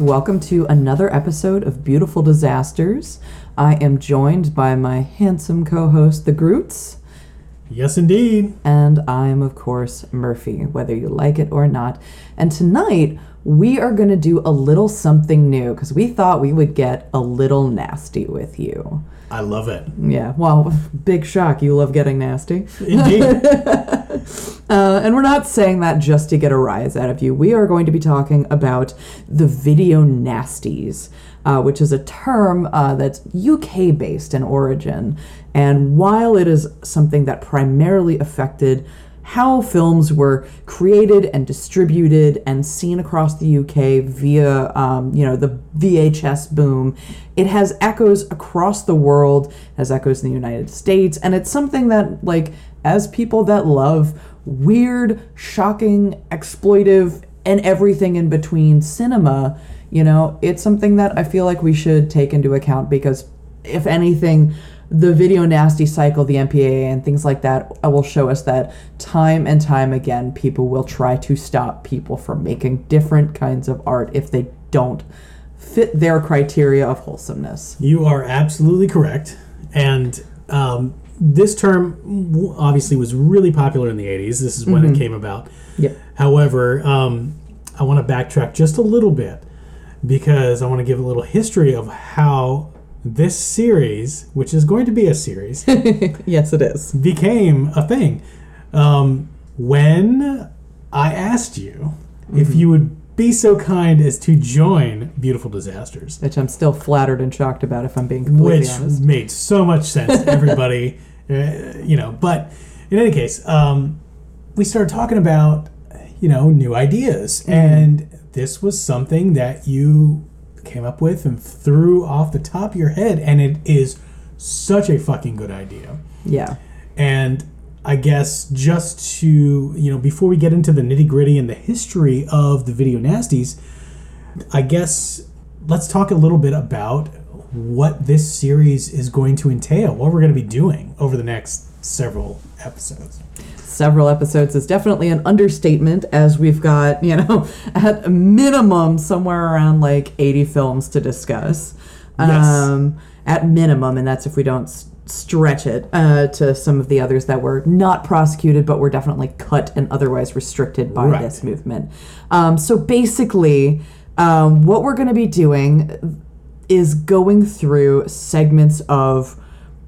Welcome to another episode of Beautiful Disasters. I am joined by my handsome co host, The Groots, Yes, indeed. and I am, of course, Murphy, whether you like it or not. And tonight, we are going to do a little something new because we thought we would get a little nasty with you. I love it. Yeah, well, big shock. You love getting nasty. Indeed. Uh, and we're not saying that just to get a rise out of you. We are going to be talking about the video nasties, uh, which is a term uh, that's UK based in origin. And while it is something that primarily affected how films were created and distributed and seen across the UK via, um, you know, the VHS boom. It has echoes across the world, has echoes in the United States, and it's something that, like, as people that love weird, shocking, exploitive, and everything in between cinema, you know, it's something that I feel like we should take into account because, if anything, the video nasty cycle, the MPAA, and things like that uh, will show us that time and time again, people will try to stop people from making different kinds of art if they don't fit their criteria of wholesomeness. you are absolutely correct. And um, this term obviously was really popular in the 80s. This is when it came about. Yep. However, um, I want to backtrack just a little bit because I want to give a little history of how this series, which is going to be a series, Yes, it is. became a thing. Um, when I asked you if you would be so kind as to join Beautiful Disasters, Which I'm still flattered and shocked about, if I'm being completely which honest. made so much sense to everybody, uh, you know. But in any case, um, we started talking about, you know, new ideas, Mm-hmm. and this was something that you came up with and threw off the top of your head, and it is such a fucking good idea. Yeah. And I guess just to, you know, before we get into the nitty gritty and the history of the video nasties, I guess let's talk a little bit about what this series is going to entail, what we're going to be doing over the next several episodes. Several episodes is definitely an understatement as we've got you know at a minimum somewhere around like 80 films to discuss Yes. um, at minimum and that's if we don't s- stretch it uh, to some of the others that were not prosecuted but were definitely cut and otherwise restricted by Right. this movement um, so basically um, what we're going to be doing is going through segments of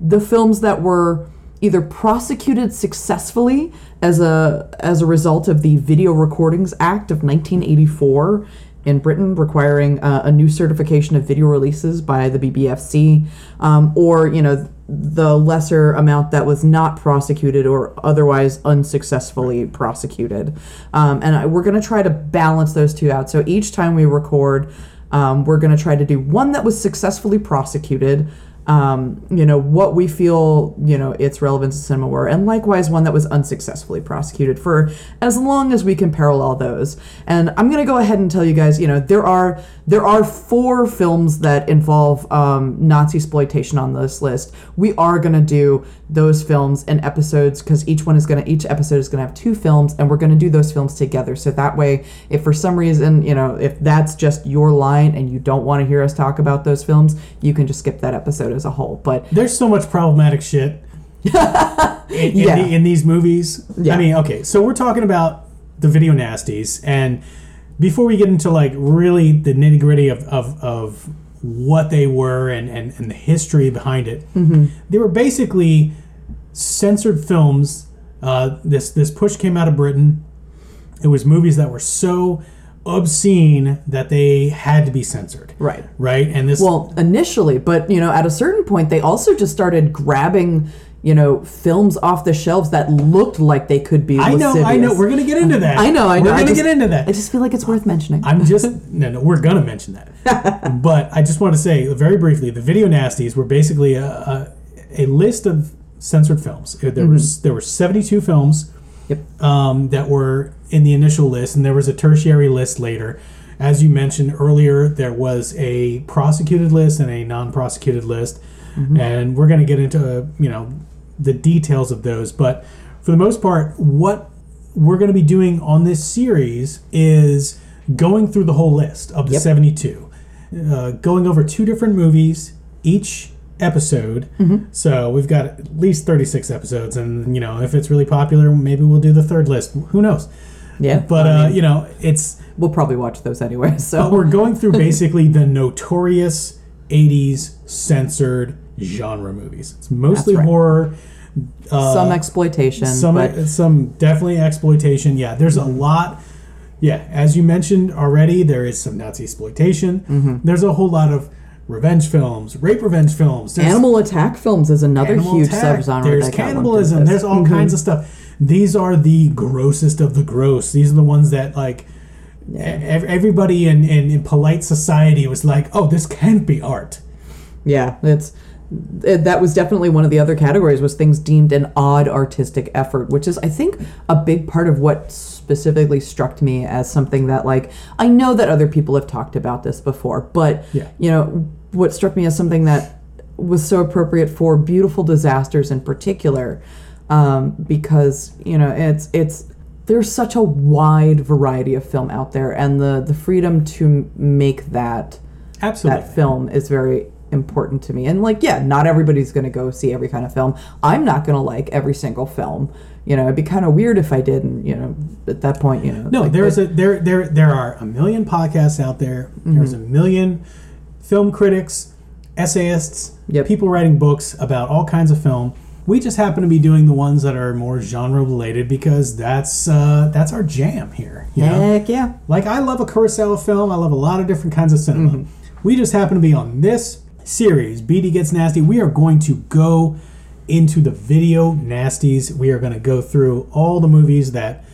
the films that were either prosecuted successfully as a as a result of the Video Recordings Act of 1984 in Britain, requiring uh, a new certification of video releases by the BBFC, um, or you know the lesser amount that was not prosecuted or otherwise unsuccessfully prosecuted. Um, and I, we're going to try to balance those two out. So each time we record, um, we're going to try to do one that was successfully prosecuted, um, you know, what we feel, you know, its relevance to cinema were, and likewise one that was unsuccessfully prosecuted for as long as we can parallel those. And I'm to go ahead and tell you guys, you know, there are there are four films that involve um, Nazi exploitation on this list. We are to do those films and episodes because each one is going to each episode is going to have two films, and we're going to do those films together. So that way, if for some reason, you know, if that's just your line and you don't want to hear us talk about those films, you can just skip that episode as a whole. But There's so much problematic shit in, in, Yeah. the, in these movies. Yeah. I mean, okay, so we're talking about the video nasties, and before we get into like really the nitty gritty of, of, of what they were and, and, and the history behind it, mm-hmm. they were basically censored films. Uh, this this push came out of Britain. It was movies that were so obscene that they had to be censored. Right. Right? And this Well, initially, but you know, at a certain point, they also just started grabbing, you know, films off the shelves that looked like they could be. I know, I know. We're gonna get into that. I know, I know. We're gonna just- get into that. I just feel like it's worth mentioning. I'm just no, no. We're gonna mention that, but I just want to say very briefly: the video nasties were basically a, a, a list of censored films. There was there were 72 films Yep. um, that were in the initial list, and there was a tertiary list later. As you mentioned earlier, there was a prosecuted list and a non-prosecuted list, and we're going to get into you know the details of those. But for the most part, what we're going to be doing on this series is going through the whole list of the Yep. 72, uh, going over two different movies each episode. So we've got at least 36 episodes, and you know if it's really popular, maybe we'll do the third list. Who knows? yeah, But I uh, you know, it's we'll probably watch those anyway. So we're going through basically the notorious 80s censored genre movies. It's mostly right. horror. Uh, some exploitation, some but some definitely exploitation. Yeah, there's a lot. Yeah, as you mentioned already, there is some Nazi exploitation. Mm-hmm. There's a whole lot of revenge films, rape revenge films. There's animal attack films is another huge attack, subgenre. There's cannibalism. There's all mm-hmm. kinds of stuff. These are the grossest of the gross. These are the ones that like ev- everybody in, in, in polite society was like, oh, this can't be art. Yeah, it's it, that was definitely one of the other categories was things deemed an odd artistic effort, which is I think a big part of what specifically struck me as something that like I know that other people have talked about this before, but Yeah. you know what struck me as something that was so appropriate for beautiful disasters in particular, um, because you know it's it's there's such a wide variety of film out there, and the the freedom to make that Absolutely. that film is very important to me. And like, yeah, not everybody's going to go see every kind of film. I'm not going to like every single film. You know, it'd be kind of weird if I did. And you know, at that point, you know, No, like, there's a there there there are a million podcasts out there. Mm-hmm. There's a million film critics, essayists, Yep. people writing books about all kinds of film. We just happen to be doing the ones that are more genre related because that's uh, that's our jam here. You know? heck yeah. Like I love a Kurosawa film. I love a lot of different kinds of cinema. Mm-hmm. We just happen to be on this series. BD gets nasty. We are going to go into the video nasties. We are going to go through all the movies that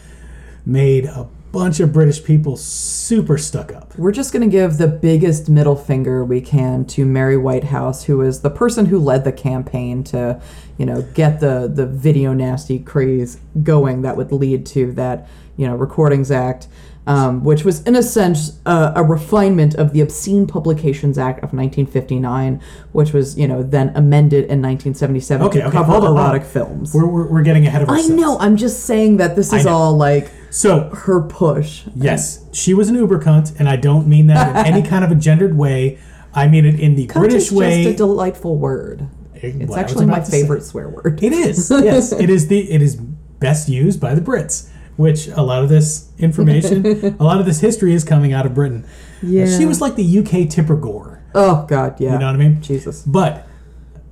made a bunch of British people super stuck up. We're just going to give the biggest middle finger we can to Mary Whitehouse, who is the person who led the campaign to, you know, get the the video nasty craze going that would lead to that, you know, Recordings Act, um, which was in a sense uh, a refinement of the Obscene Publications Act of 1959, which was, you know, then amended in 1977 Okay, to okay, cover hold on, hold on. erotic films. We're, we're, we're getting ahead of ourselves. I know. I'm just saying that this is all like So her push. yes, she was an uber cunt, and I don't mean that in any kind of a gendered way. I mean it in the Cunt British is way. just a delightful word. Eh, it's what actually my to say. favorite swear word. It is. Yes, it is the it is best used by the Brits, which a lot of this information, a lot of this history is coming out of Britain. Yeah. She was like the UK Tipper Gore. Oh God, yeah. You know what I mean? Jesus. But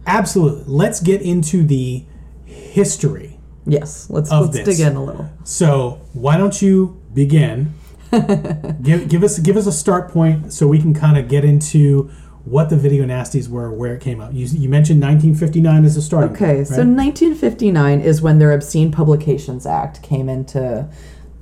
absolutely, let's get into the history. Yes. Let's let's this. dig in a little. So why don't you begin? give give us give us a start point so we can kind of get into what the video nasties were, where it came out. You, you mentioned 1959 as a starting Okay, point, so 1959 is when their Obscene Publications Act came into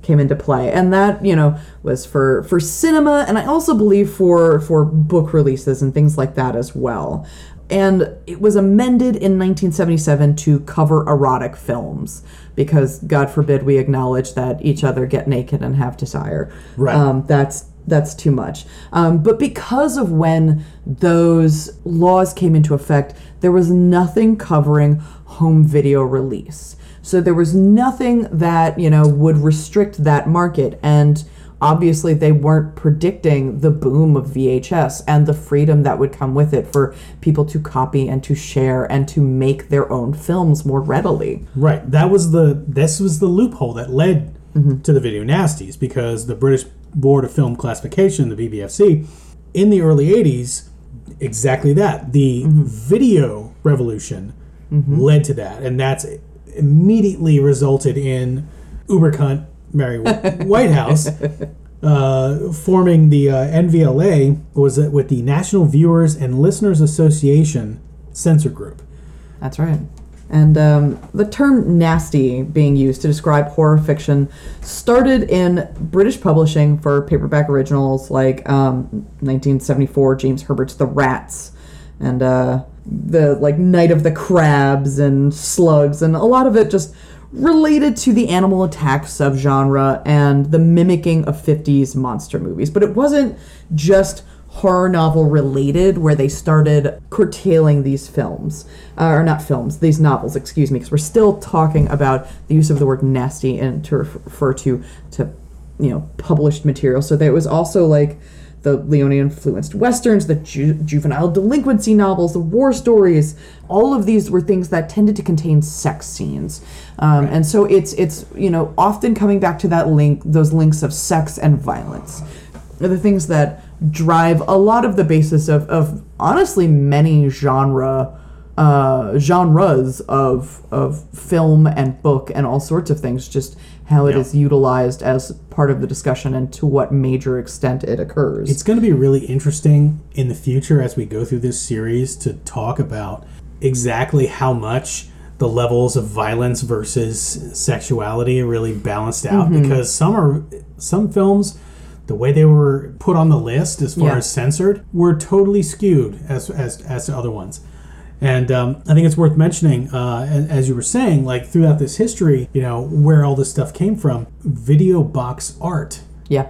came into play, and that you know was for for cinema, and I also believe for for book releases and things like that as well. And it was amended in 1977 to cover erotic films because God forbid we acknowledge that each other get naked and have desire. Right. Um, that's that's too much. Um, but because of when those laws came into effect, there was nothing covering home video release. So there was nothing that you know would restrict that market, and obviously they weren't predicting the boom of VHS and the freedom that would come with it for people to copy and to share and to make their own films more readily. Right. That was the this was the loophole that led mm-hmm. to the video nasties because the British Board of Film Classification, the BBFC, in the early 80s, exactly that. The mm-hmm. video revolution mm-hmm. led to that and that's immediately resulted in uber cunt Mary Wh- Whitehouse uh, forming the uh, NVLA was with the National Viewers and Listeners Association Censor Group. That's right. And um, the term nasty being used to describe horror fiction started in British publishing for paperback originals like um, 1974 James Herbert's The Rats and uh, the like Night of the Crabs and Slugs, and a lot of it just related to the animal attack subgenre and the mimicking of 50s monster movies. But it wasn't just horror novel related where they started curtailing these films uh, or not films these novels excuse me because we're still talking about the use of the word nasty and to refer to to you know published material so there was also like the Leone influenced westerns, the ju- juvenile delinquency novels, the war stories. All of these were things that tended to contain sex scenes, um, and so it's it's you know often coming back to that link, those links of sex and violence, are the things that drive a lot of the basis of of honestly many genre uh, genres of of film and book and all sorts of things. Just how it Yeah. is utilized as part of the discussion and to what major extent it occurs. It's going to be really interesting in the future as we go through this series to talk about exactly how much the levels of violence versus sexuality are really balanced out Mm-hmm. because some are some films the way they were put on the list as far Yeah. as censored were totally skewed as as, as to other ones and um, I think it's worth mentioning, uh, as you were saying, like throughout this history, you know, where all this stuff came from, video box art yeah,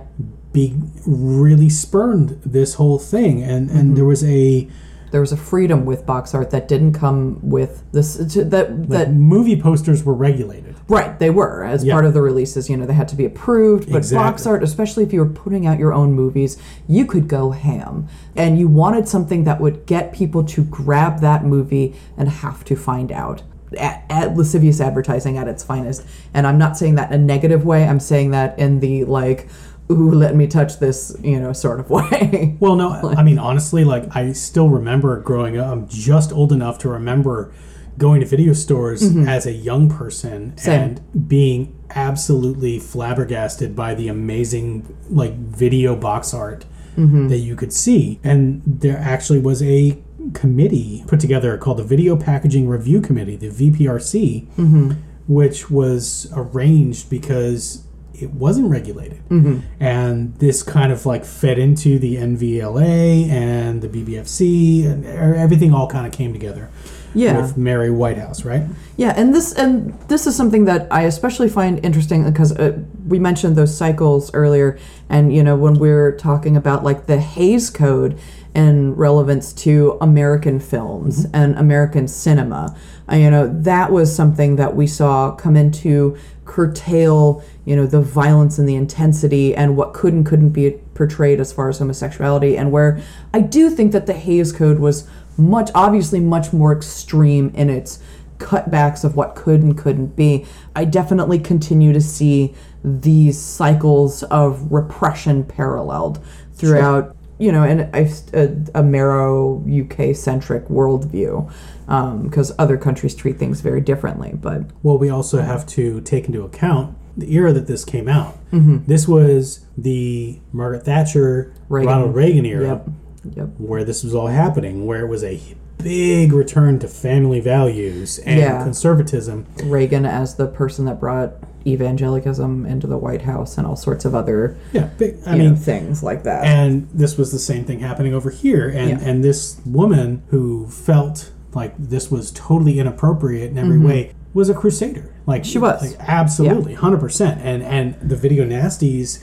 be really spurned this whole thing. And and Mm-hmm. there was a there was a freedom with box art that didn't come with this to- that that movie posters were regulated right they were as Yeah. part of the releases you know they had to be approved but box art especially if you were putting out your own movies you could go ham. And you wanted something that would get people to grab that movie and have to find out. At, at lascivious advertising at its finest. And i'm not saying that in a negative way i'm saying that in the like ooh let me touch this you know sort of way. Well no i mean honestly like i still remember growing up i'm just old enough to remember going to video stores as a young person Mm-hmm. Same. and being absolutely flabbergasted by the amazing like video box art Mm-hmm. that you could see and there actually was a committee put together called the video packaging review committee the vprc Mm-hmm. which was arranged because it wasn't regulated. Mm-hmm. And this kind of like fed into the NVLA and the BBFC, and everything all kind of came together yeah. with Mary Whitehouse, right? Yeah, and this and this is something that I especially find interesting because uh, we mentioned those cycles earlier, and you know when we're talking about like the Hays Code and relevance to American films and American cinema, uh, you know that was something that we saw come into curtail you know the violence and the intensity and what could and couldn't be portrayed as far as homosexuality and where I do think that the Hays Code was much obviously much more extreme in its cutbacks of what could and couldn't be. I definitely continue to see these cycles of repression paralleled throughout, you know, and a, a, a narrow UK centric worldview because other countries treat things very differently. But Well, we also have to take into account the era that this came out. Mm-hmm. This was the Margaret Thatcher, Reagan. Ronald Reagan era, yep, yep, where this was all happening, where it was a big return to family values and Yeah. conservatism. Reagan as the person that brought evangelicalism into the White House and all sorts of other Yeah, big, I mean, know, things like that. and this was the same thing happening over here and Yeah. and this woman who felt like this was totally inappropriate in every way was a crusader like Mm-hmm. She was. like, absolutely 100% and and the video nasties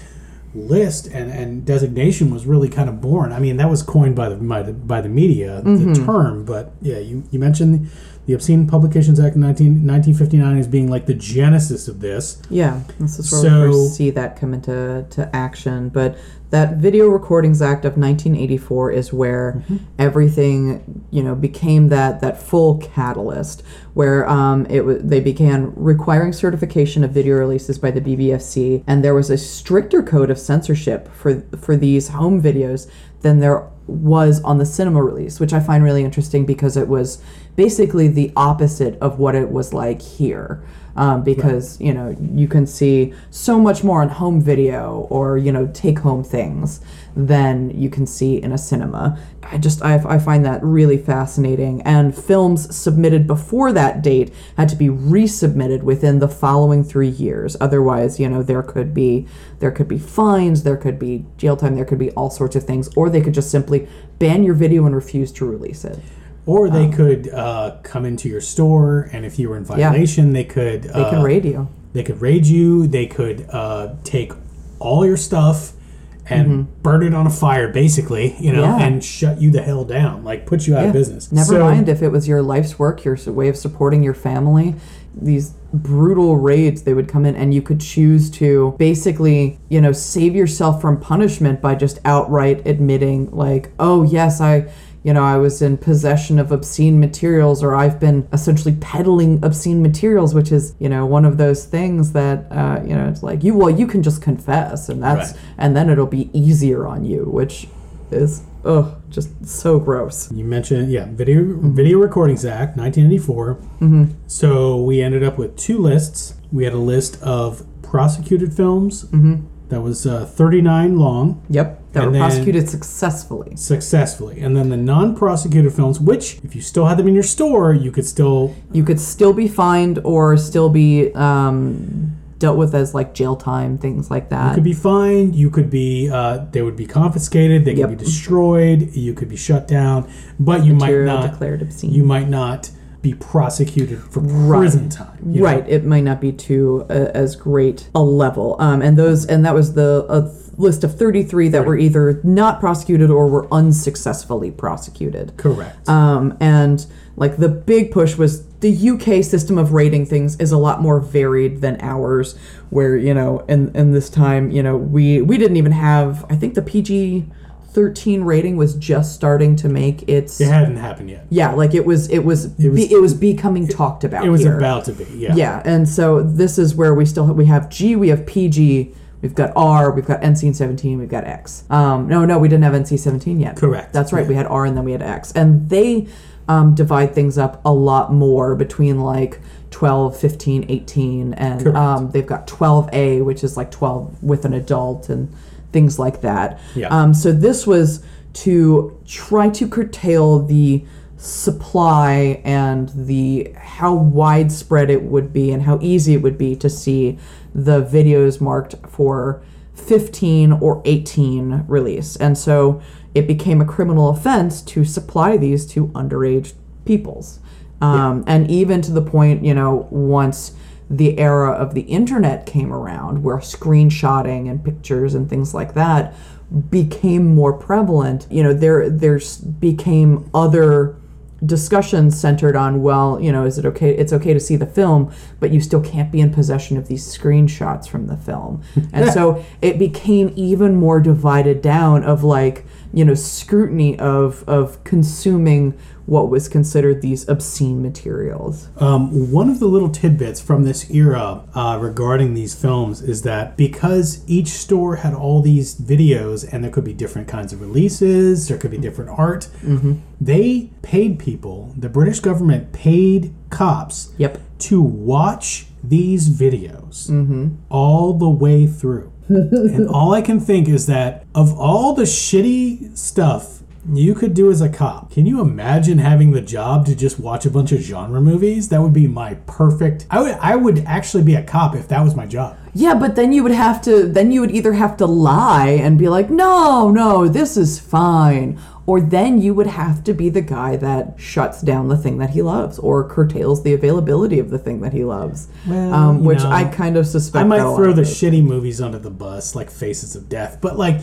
list and, and designation was really kind of born i mean that was coined by the by the, by the media Mm-hmm. the term but yeah you, you mentioned the obscene publications act 19, 1959 as being like the genesis of this Yeah, this is where So- we first see that come into to action. But that Video Recordings Act of 1984 is where Mm-hmm. everything you know became that that full catalyst, where um, it was they began requiring certification of video releases by the BBFC, and there was a stricter code of censorship for for these home videos than there was on the cinema release, which I find really interesting because it was basically the opposite of what it was like here. um, because you know you can see so much more on home video or you know take home things than you can see in a cinema. I just I, I find that really fascinating. And films submitted before that date had to be resubmitted within the following three years. Otherwise, you know, there could be there could be fines, there could be jail time, there could be all sorts of things, or they could just simply ban your video and refuse to release it. Or they could uh, come into your store, and if you were in violation, they could They can raid you. they could raid you. They could uh, take all your stuff and burn it on a fire, basically, you know, Mm-hmm. Yeah. and shut you the hell down, like put you out of business. Never So- mind if it was your life's work, your way of supporting your family. These brutal raids, they would come in, and you could choose to basically, you know, save yourself from punishment by just outright admitting, like, oh, yes, I. You know, I was in possession of obscene materials, or I've been essentially peddling obscene materials, which is, you know, one of those things that, uh, you know, it's like you. Well, you can just confess, and that's, Right. and then it'll be easier on you, which is, ugh, just so gross. You mentioned, yeah, Video Mm-hmm. Video Recordings Act, 1984. Mm-hmm. So we ended up with two lists. We had a list of prosecuted films Mm-hmm. that was uh, 39 long Yep, that And were prosecuted successfully. successfully, and then the non-prosecuted films, which if you still had them in your store, you could still You could still be fined or still be um, dealt with as like jail time, things like that. You could be fined. You could be uh, they would be confiscated. They Yep. could be destroyed. You could be shut down, but you might not. declared obscene. You might not be prosecuted for prison time. you know? right, it might not be to uh, as great a level. Um, and those and that was the a list of 33 that were either not prosecuted or were unsuccessfully prosecuted. Correct. Um, and like the big push was the UK system of rating things is a lot more varied than ours, where you know, in in this time, you know, we we didn't even have. I think the PG thirteen rating was just starting to make its. it hadn't happened yet. Yeah, like it was. It was. It was- was, it was becoming talked about. It was here. about to be. Yeah. Yeah, and so this is where we still have, we have G, we have PG, we've got R, we've got NC-17, we've got X. Um, no, no, we didn't have NC-17 yet. Correct. That's right. We had R and then we had X, and they um, divide things up a lot more between like 12, 15, 18, and um, they've got 12A, which is like 12 with an adult and things like that. Yeah. Um, so this was to try to curtail the supply and the how widespread it would be and how easy it would be to see the videos marked for 15 or 18 release. And so it became a criminal offense to supply these to underage peoples. Um, And even to the point, you know, once the era of the internet came around, where screenshotting and pictures and things like that became more prevalent, you know, there there's became other discussions centered on well you know is it okay it's okay to see the film but you still can't be in possession of these screenshots from the film. And so it became even more divided down of like you know scrutiny of of consuming what was considered these obscene materials. Um, one of the little tidbits from this era uh, regarding these films is that because each store had all these videos and there could be different kinds of releases, there could be different art, they paid people, the British government paid cops yep. to watch these videos all the way through. and all I can think is that of all the shitty stuff you could do as a cop, can you imagine having the job to just watch a bunch of genre movies? That would be my perfect. I would I would actually be a cop if that was my job. Yeah, but then you would have to then you would either have to lie and be like, "No, no, this is fine." Or then you would have to be the guy that shuts down the thing that he loves or curtails the availability of the thing that he loves. Well, um, which know, I kind of suspect I might that a lot throw the shitty movies under the bus, like Faces of Death, but like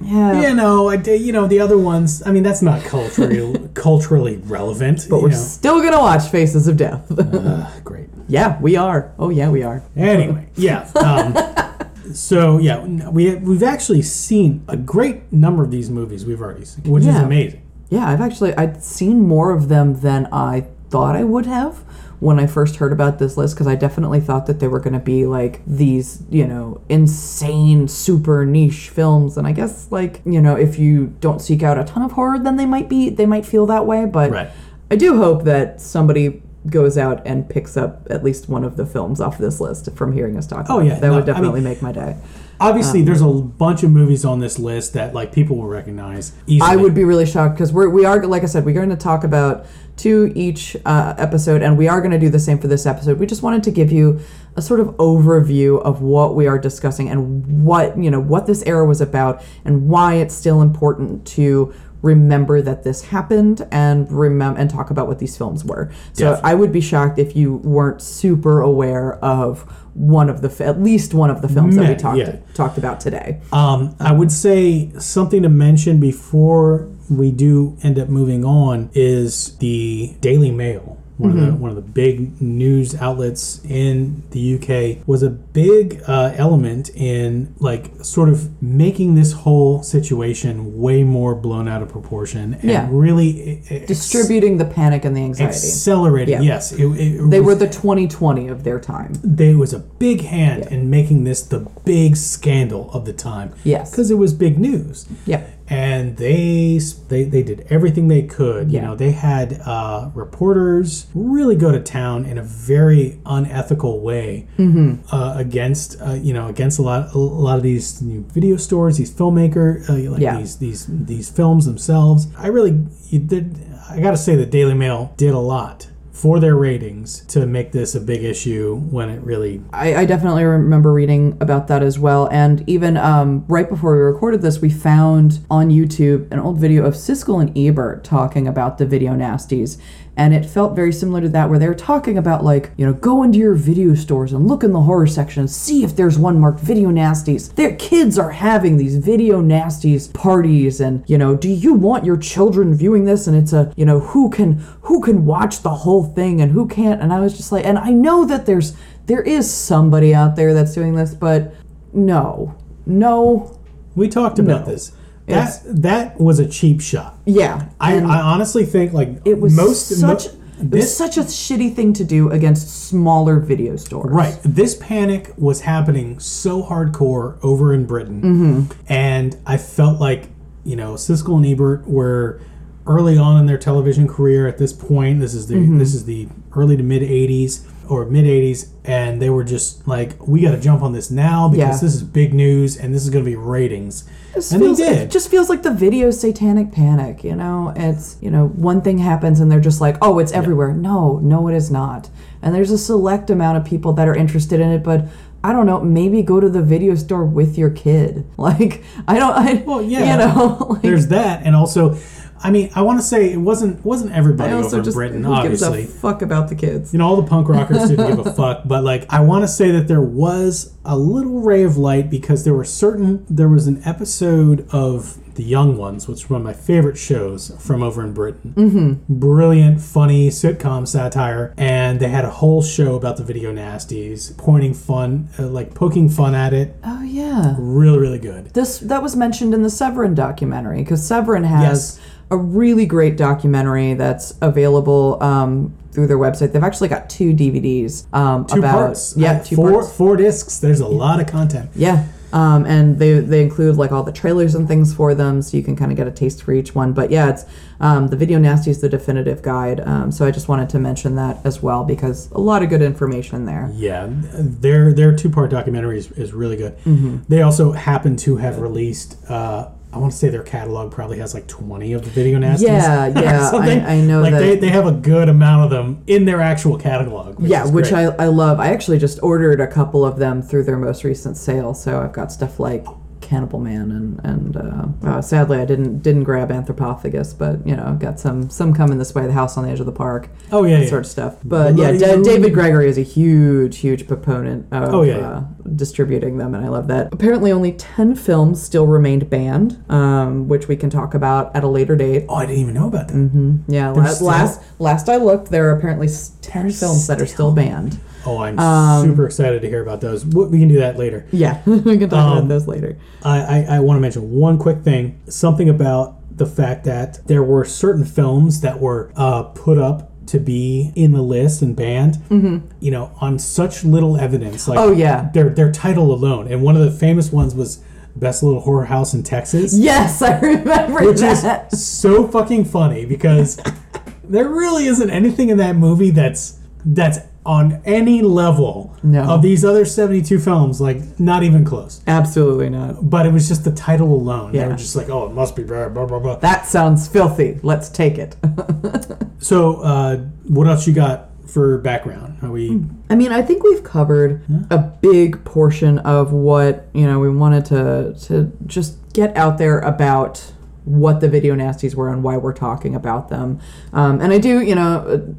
Yeah. you know, I you know the other ones. I mean, that's not culturally culturally relevant. But we're know. still going to watch Faces of Death. Ugh, great. yeah, we are. Oh yeah, we are. Anyway, yeah. Um, so yeah, we we've actually seen a great number of these movies. We've already seen, which is amazing. Yeah, I've actually I'd seen more of them than I thought I would have when I first heard about this list because I definitely thought that they were going to be like these, you know, insane super niche films and I guess like, you know, if you don't seek out a ton of horror then they might be they might feel that way, but Right. I do hope that somebody goes out and picks up at least one of the films off this list from hearing us talk. Oh, about it. yeah, that no, would I mean- definitely make my day. Obviously, um, there's a bunch of movies on this list that like people will recognize easily. I would be really shocked because we're we are like I said we're going to talk about two each uh, episode and we are going to do the same for this episode. We just wanted to give you a sort of overview of what we are discussing and what you know what this era was about and why it's still important to remember that this happened and remember and talk about what these films were. So Definitely. I would be shocked if you weren't super aware of one of the fi- at least one of the films that we talked yeah. talked about today. Um, I would say something to mention before we do end up moving on is the Daily Mail. One, of the, one of the big news outlets in the UK was a big uh, element in like sort of making this whole situation way more blown out of proportion and Yeah. really e- e- Distributing the panic and the anxiety. accelerating. Yeah. Yes, it, it They was- were the 2020 of their time. there was a big hand in making this the big scandal of the time. Yes. because it was big news. Yeah. And they they they did everything they could. You know, they had uh, reporters really go to town in a very unethical way Mm-hmm. uh, against uh, you know against a lot a lot of these new video stores, these filmmaker uh, like Yeah. these these these films themselves. I really you did. I got to say, the Daily Mail did a lot for their ratings to make this a big issue when it really I, I definitely remember reading about that as well. And even um, right before we recorded this, we found on YouTube an old video of Siskel and Ebert talking about the video nasties. And it felt very similar to that, where they were talking about, like, you know, go into your video stores and look in the horror section and see if there's one marked video nasties. Their kids are having these video nasties parties, and, you know, do you want your children viewing this? And it's a, you know, who can who can watch the whole thing and who can't? And I was just like, and I know that there's there is somebody out there that's doing this, but no, no, we talked about No. this. That that was a cheap shot. yeah. I, I honestly think like it was most such mo- it was such a shitty thing to do against smaller video stores. right this panic was happening so hardcore over in Britain, Mm-hmm. and I felt like you know Siskel and Ebert were early on in their television career. At this point, this is the Mm-hmm. this is the early to mid '80s or mid '80s, and they were just like, we got to jump on this now because Yeah. this is big news and this is going to be ratings. Just and feels, they did. It just feels like the video satanic panic, you know? It's, you know, one thing happens and they're just like, oh, it's everywhere. No, no, it is not. And there's a select amount of people that are interested in it, but I don't know, maybe go to the video store with your kid. Like, I don't, I, Well, yeah. you know, like, There's that, and also, I mean, I want to say it wasn't wasn't everybody over in Britain, who gives obviously. a fuck about the kids? you know, all the punk rockers didn't give a fuck, but like, I want to say that there was a little ray of light because there were certain, there was an episode of The Young Ones, which is one of my favorite shows from over in Britain. Mm-hmm. Brilliant, funny sitcom satire, and they had a whole show about the video nasties, pointing fun, uh, like poking fun at it. Oh, yeah. Really, really good. This that was mentioned in the Severin documentary because Severin has Yes. A really great documentary that's available um, through their website. They've actually got two DVDs um, Two about parts. yeah, two four, parts. Four discs. There's a lot of content. Yeah. Um, and they they include like all the trailers and things for them, so you can kind of get a taste for each one. But yeah, it's um, the Video Nasty is the definitive guide. Um, so I just wanted to mention that as well because a lot of good information there. Yeah, their their two part documentary is, is really good. Mm-hmm. They also happen to have released. Uh, I want to say their catalog probably has like twenty of the video nasties. Yeah, yeah. I- I know Like that- they, they have a good amount of them in their actual catalog. Which yeah, which. I, I love. I actually just ordered a couple of them through their most recent sale, so I've got stuff like Cannibal Man and and uh, uh, sadly I didn't didn't grab Anthropophagus, but you know got some some coming this way. The House on the Edge of the Park, Oh yeah, that yeah. sort of stuff. But yeah, Moon. David Gregory is a huge huge proponent of Oh, yeah, Uh, distributing them, and I love that. Apparently, only ten films still remained banned, um, which we can talk about at a later date. Oh, I didn't even know about that. Yeah, There's last, last last I looked, there are apparently ten films that are still banned. Oh, I'm Um, super excited to hear about those. We can do that later. Yeah, we can talk Um, about those later. I, I, I want to mention one quick thing something about the fact that there were certain films that were uh, put up to be in the list and banned, you know, on such little evidence. Like, Mm-hmm. Oh, yeah. Their, their title alone. And one of the famous ones was Best Little Whorehouse in Texas. Yes, I remember Which is that. so fucking funny because there really isn't anything in that movie that's that's on any level No. of these other 72 films like not even close Absolutely not. but it was just the title alone they Yeah. were just like oh it must be blah blah blah blah That sounds filthy. Let's take it. so uh, what else you got for background are we I mean, I think we've covered a big portion of what you know we wanted to to just get out there about what the video nasties were and why we're talking about them. Um, and I do, you know.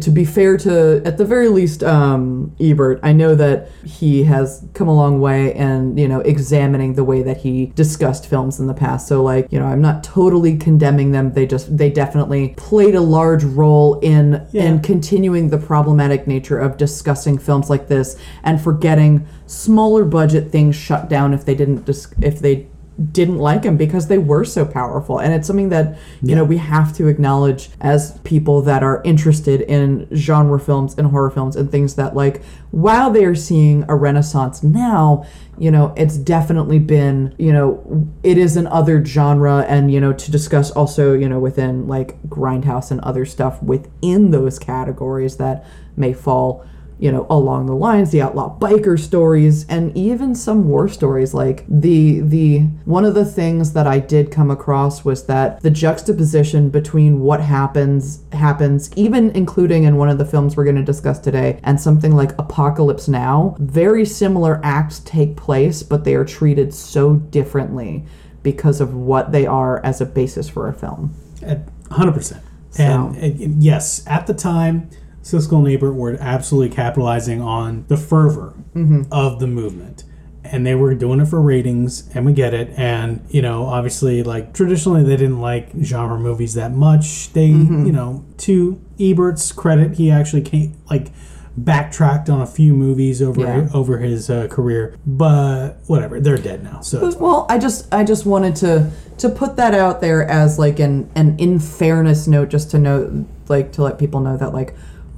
To be fair to, at the very least, um, Ebert, I know that he has come a long way and, you know, examining the way that he discussed films in the past. So, like, you know, I'm not totally condemning them. They just, they definitely played a large role in, Yeah. in continuing the problematic nature of discussing films like this and forgetting smaller budget things shut down if they didn't dis- if they didn't like them because they were so powerful. And it's something that you know we have to acknowledge as people that are interested in genre films and horror films and things that like while they are seeing a renaissance now you know it's definitely been you know it is an other genre and you know to discuss also you know within like grindhouse and other stuff within those categories that may fall you know along the lines the outlaw biker stories and even some war stories. Like the the one of the things that I did come across was that the juxtaposition between what happens happens even including in one of the films we're going to discuss today and something like Apocalypse Now very similar acts take place but they are treated so differently because of what they are as a basis for a film. At 100%. And, and yes, at the time, Siskel and Ebert were absolutely capitalizing on the fervor of the movement. And they were doing it for ratings, and we get it. And, you know, obviously, like, traditionally they didn't like genre movies that much. They, you know, to Ebert's credit, he actually came, like, backtracked on a few movies over Yeah. over his uh, career. But whatever, they're dead now. So Well, I just I just wanted to to put that out there as like an an in fairness note, just to know like to let people know that like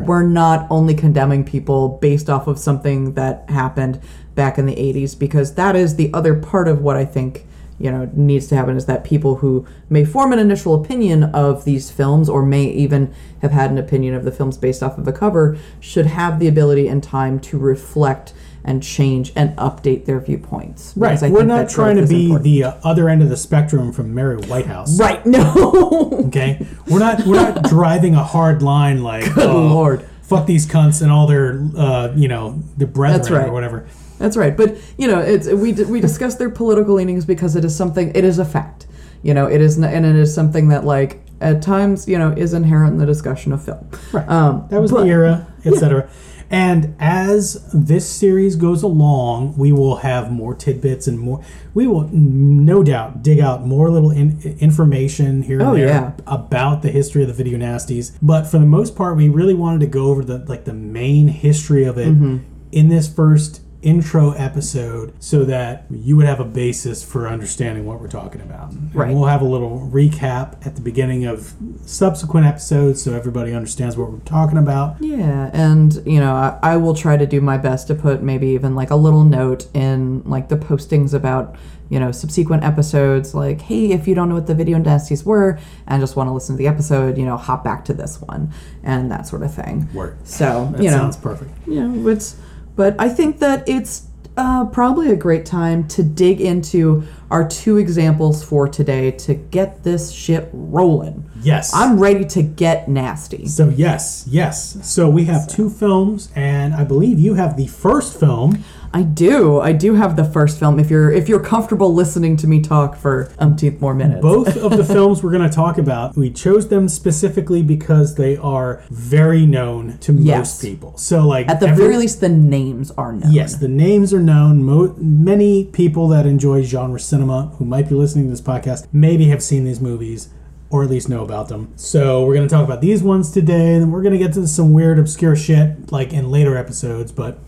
we're not only condemning people based off of something that happened back in the 80s because that is the other part of what I think you know needs to happen is that people who may form an initial opinion of these films or may even have had an opinion of the films based off of the cover should have the ability and time to reflect and change and update their viewpoints Right. I We're not trying to be important. the uh, other end of the spectrum from Mary Whitehouse. right no Okay. We're not we're not driving a hard line like Good oh, lord. fuck these cunts and all their uh, you know the brethren right. or whatever. That's right. But you know, it's we d- we discuss their political leanings because it is something. It is a fact. You know, it is, n- and it is something that like at times you know is inherent in the discussion of film. Right. Um, that was but- the era, etc. And as this series goes along, we will have more tidbits and more. We will no doubt dig out more little in, information here and Oh, there yeah. about the history of the video nasties. But for the most part, we really wanted to go over the like the main history of it Mm-hmm. in this first intro episode, so that you would have a basis for understanding what we're talking about. And Right. we'll have a little recap at the beginning of subsequent episodes, so everybody understands what we're talking about. Yeah, and you know, I, I will try to do my best to put maybe even like a little note in like the postings about you know subsequent episodes, like, hey, if you don't know what the video nasties were and just want to listen to the episode, you know, hop back to this one and that sort of thing. Word. So That you know, sounds perfect. you know, it's but I think that it's uh, probably a great time to dig into our two examples for today to get this shit rolling. Yes. I'm ready to get nasty. so yes, yes. So we have two films, and I believe you have the first film. I do. I do have the first film. If you're if you're comfortable listening to me talk for umpteenth more minutes. Both of the films we're going to talk about, we chose them specifically because they are very known to Yes. most people. So like At the every- very least, the names are known. Yes, the names are known. Mo- many people that enjoy genre cinema who might be listening to this podcast maybe have seen these movies or at least know about them. So we're going to talk about these ones today, and we're going to get to some weird, obscure shit like in later episodes. But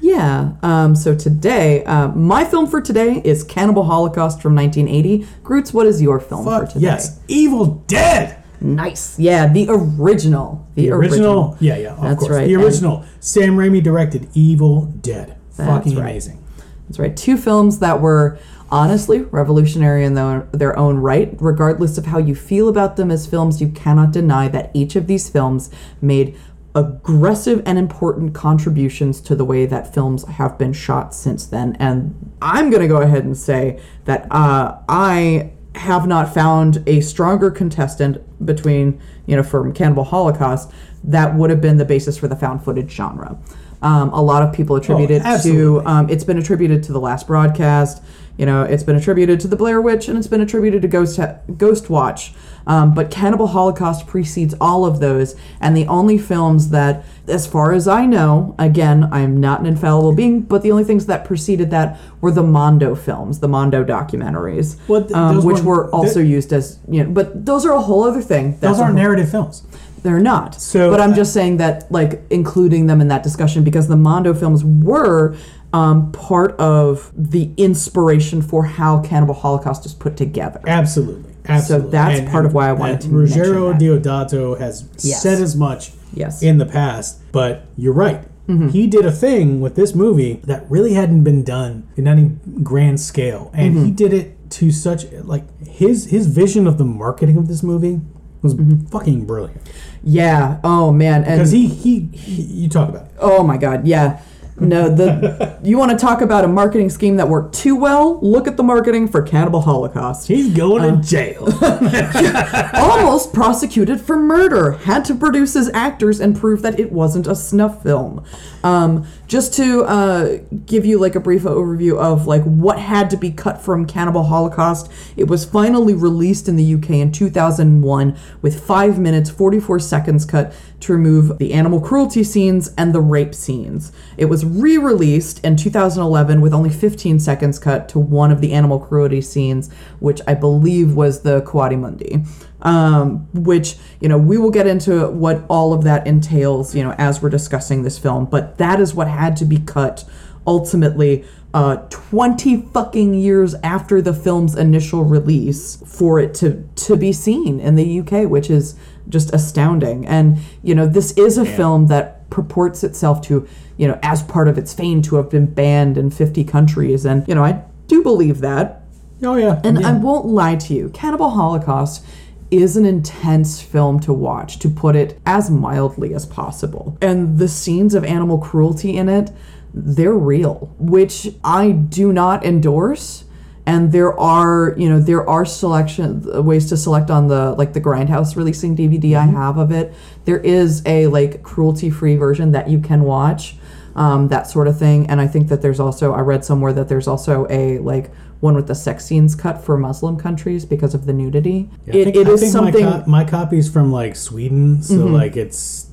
Yeah. Um, so today, uh, my film for today is Cannibal Holocaust from 1980. Groots, what is your film for today? yes, Evil Dead. Nice. Yeah, the original. The, The original, yeah, yeah, of That's course. right, The and- original. Sam Raimi directed Evil Dead. Fucking right. amazing. That's right. Two films that were honestly revolutionary in their, their own right. Regardless of how you feel about them as films, you cannot deny that each of these films made aggressive and important contributions to the way that films have been shot since then. And I'm going to go ahead and say that uh, I have not found a stronger contestant between, you know, from Cannibal Holocaust that would have been the basis for the found footage genre. Um, a lot of people attribute it to, um, it's been attributed to the last broadcast. You know, it's been attributed to the Blair Witch and it's been attributed to Ghost Ghost Watch. Um, but Cannibal Holocaust precedes all of those, and the only films that, as far as I know, again, I'm not an infallible being, but the only things that preceded that were the Mondo films, the Mondo documentaries, Well, th- um, which were- were also used as you know. But those are a whole other thing. That's Those aren't narrative films. They're not. So, but I'm just saying that, like, including them in that discussion because the Mondo films were um, part of the inspiration for how Cannibal Holocaust is put together. Absolutely. Absolutely. So that's part of why I wanted to Ruggero mention Deodato has Yes. said as much Yes. in the past, but you're right. Mm-hmm. He did a thing with this movie that really hadn't been done in any grand scale, and Mm-hmm. he did it to such like his his vision of the marketing of this movie was Mm-hmm. fucking brilliant. Yeah. Oh man. And Because he, he he you talk about it. oh my God. Yeah. No. The you want to talk about a marketing scheme that worked too well? Look at the marketing for Cannibal Holocaust. He's going Uh, to jail. almost prosecuted for murder, had to produce his actors and prove that it wasn't a snuff film. Um, just to uh, give you like a brief overview of like what had to be cut from Cannibal Holocaust, it was finally released in the UK in 2001 with five minutes 44 seconds cut to remove the animal cruelty scenes and the rape scenes. It was re-released in 2011 with only 15 seconds cut to one of the animal cruelty scenes, which I believe was the Mundi. Um, which you know we will get into what all of that entails, you know, as we're discussing this film. But that is what had to be cut ultimately. Uh, 20 fucking years after the film's initial release for it to to be seen in the UK, which is just astounding. And you know, this is a film that purports itself to, you know, as part of its fame to have been banned in 50 countries. And you know, I do believe that. oh yeah. And yeah. I won't lie to you, Cannibal Holocaust is an intense film to watch, to put it as mildly as possible. And the scenes of animal cruelty in it, they're real, which I do not endorse. And there are, you know, there are selection ways to select on the like the Grindhouse releasing DVD I have of it. There is a like cruelty-free version that you can watch um, that sort of thing. And I think that there's also I read somewhere that there's also a like one with the sex scenes cut for Muslim countries because of the nudity. I it, think- it I is think something. Mm-hmm. My, co- my copy's from like Sweden, so like it's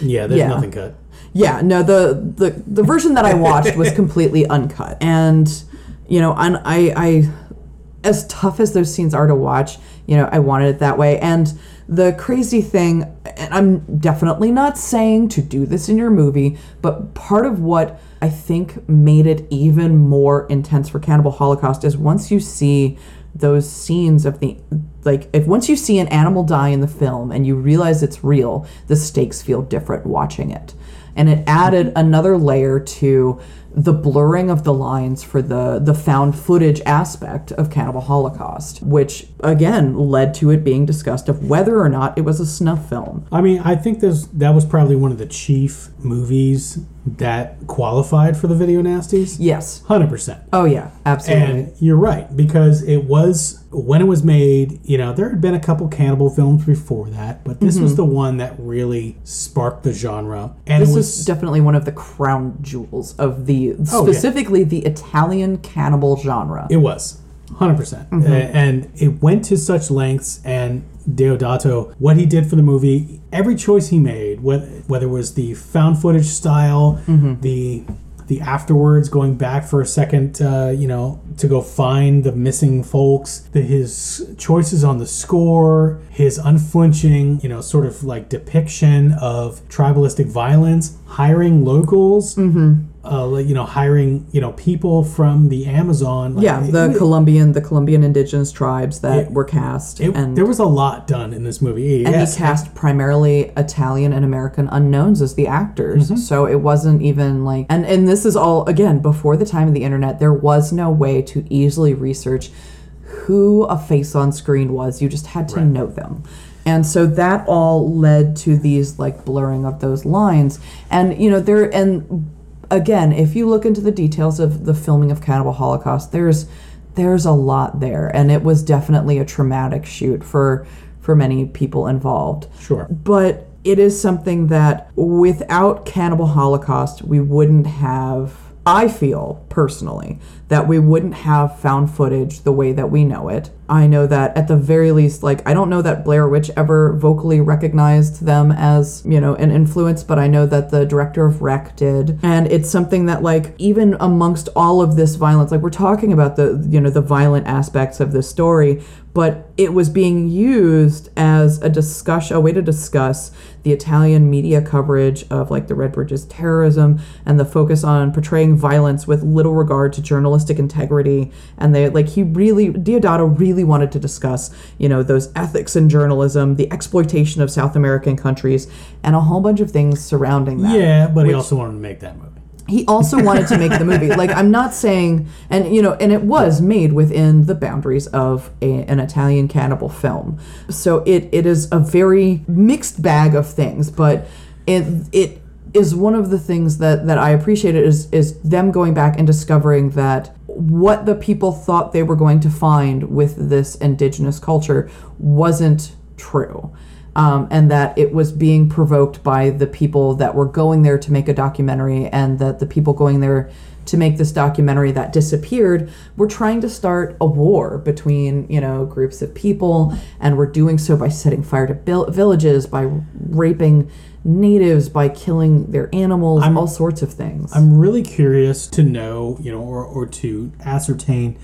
yeah. There's Yeah. nothing cut. Yeah, no, the the the version that I watched was completely uncut, and you know, and I I as tough as those scenes are to watch, you know, I wanted it that way. And the crazy thing, and I'm definitely not saying to do this in your movie, but part of what I think made it even more intense for Cannibal Holocaust is once you see those scenes of the like if once you see an animal die in the film and you realize it's real, the stakes feel different watching it. And it added another layer to the blurring of the lines for the the found footage aspect of Cannibal Holocaust, which again led to it being discussed of whether or not it was a snuff film. I mean, I think there's that was probably one of the chief movies that qualified for the video nasties. Yes. Hundred percent. Oh yeah, absolutely. And you're right because it was when it was made. You know, there had been a couple cannibal films before that, but this was the one that really sparked the genre. And Mm-hmm. this it was is definitely one of the crown jewels of the Oh, yeah. specifically the Italian cannibal genre. It was, hundred percent, Mm-hmm. and it went to such lengths. And Deodato, what he did for the movie, every choice he made, whether whether it was the found footage style, Mm-hmm. the the afterwards going back for a second, uh, you know, to go find the missing folks, the, his choices on the score, his unflinching, you know, sort of like depiction of tribalistic violence, hiring locals. Mm-hmm. Uh, like, you know, hiring you know people from the Amazon. Like, yeah, the it- Colombian, the Colombian indigenous tribes that It- were cast, and there was a lot done in this movie. and yes. he cast primarily Italian and American unknowns as the actors. Mm-hmm. So it wasn't even like and and this is all again before the time of the internet. There was no way to easily research who a face on screen was. You just had to know them. And so that all led to these like blurring of those lines. And you know, there and again, if you look into the details of the filming of Cannibal Holocaust, there's there's a lot there and it was definitely a traumatic shoot for for many people involved. Sure. But it is something that without Cannibal Holocaust, we wouldn't have, I feel personally, that we wouldn't have found footage the way that we know it. I know that at the very least, like, I don't know that Blair Witch ever vocally recognized them as, you know, an influence, but I know that the director of Rec did. And it's something that, like, even amongst all of this violence, like, we're talking about the, you know, the violent aspects of this story, but it was being used as a discussion, a way to discuss the Italian media coverage of like the Red Brigades terrorism and the focus on portraying violence with little regard to journalistic integrity. And they like he really Deodato really wanted to discuss, you know, those ethics in journalism, the exploitation of South American countries, and a whole bunch of things surrounding that Yeah, but he also wanted to make that movie. he also wanted to make the movie like i'm not saying and you know and it was made within the boundaries of a, an italian cannibal film so it, it is a very mixed bag of things but it it is one of the things that that i appreciated is is them going back and discovering that what the people thought they were going to find with this indigenous culture wasn't true. Um, and that it was being provoked by the people that were going there to make a documentary, and that the people going there to make this documentary that disappeared were trying to start a war between you know groups of people, and were doing so by setting fire to villages, by raping natives, by killing their animals, all sorts of things. I'm really curious to know, you know, or, or to ascertain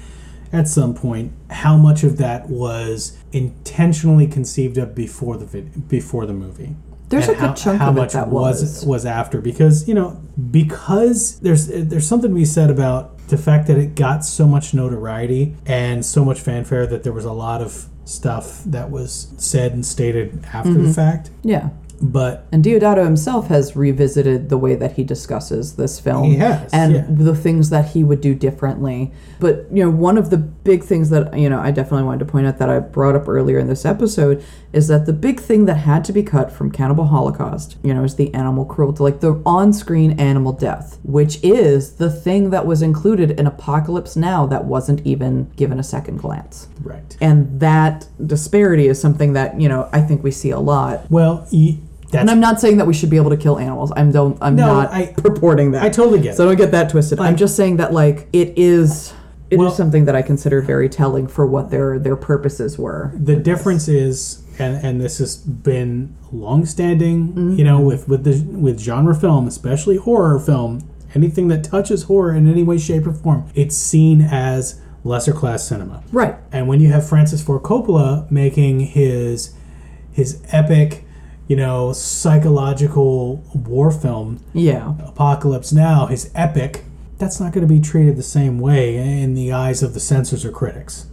at some point how much of that was intentionally conceived of before the vid- before the movie. There's and a good how, chunk how of it much that was was. was after because you know because there's there's something to be said about the fact that it got so much notoriety and so much fanfare that there was a lot of stuff that was said and stated after Mm-hmm. the fact yeah. But And Deodato himself has revisited the way that he discusses this film has, and yeah. the things that he would do differently. But, you know, one of the big things that, you know, I definitely wanted to point out that I brought up earlier in this episode is that the big thing that had to be cut from Cannibal Holocaust, you know, is the animal cruelty, like the on screen animal death, which is the thing that was included in Apocalypse Now that wasn't even given a second glance. right And that disparity is something that, you know, I think we see a lot. well y- that's And I'm not saying that we should be able to kill animals. I'm don't I'm No, not I- purporting that. I totally get So it. don't get that twisted. I'm just saying that like it is it is Well- something that I consider very telling for what their their purposes were. the difference is and and this has been long-standing Mm-hmm. you know with with the with genre film especially horror film anything that touches horror in any way shape or form it's seen as lesser class cinema Right. and when you have Francis Ford Coppola making his his epic you know psychological war film Yeah. Apocalypse Now his epic that's not going to be treated the same way in the eyes of the censors or critics